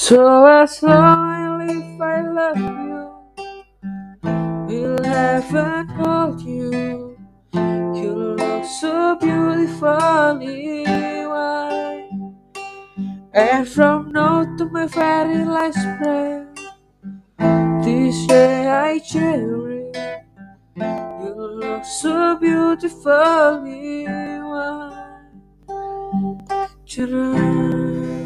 So as long as I I love you. Will heaven hold you? You look so beautiful, white. And from now to my very last breath, this day I cherish. You look so beautiful, white. Ta-da.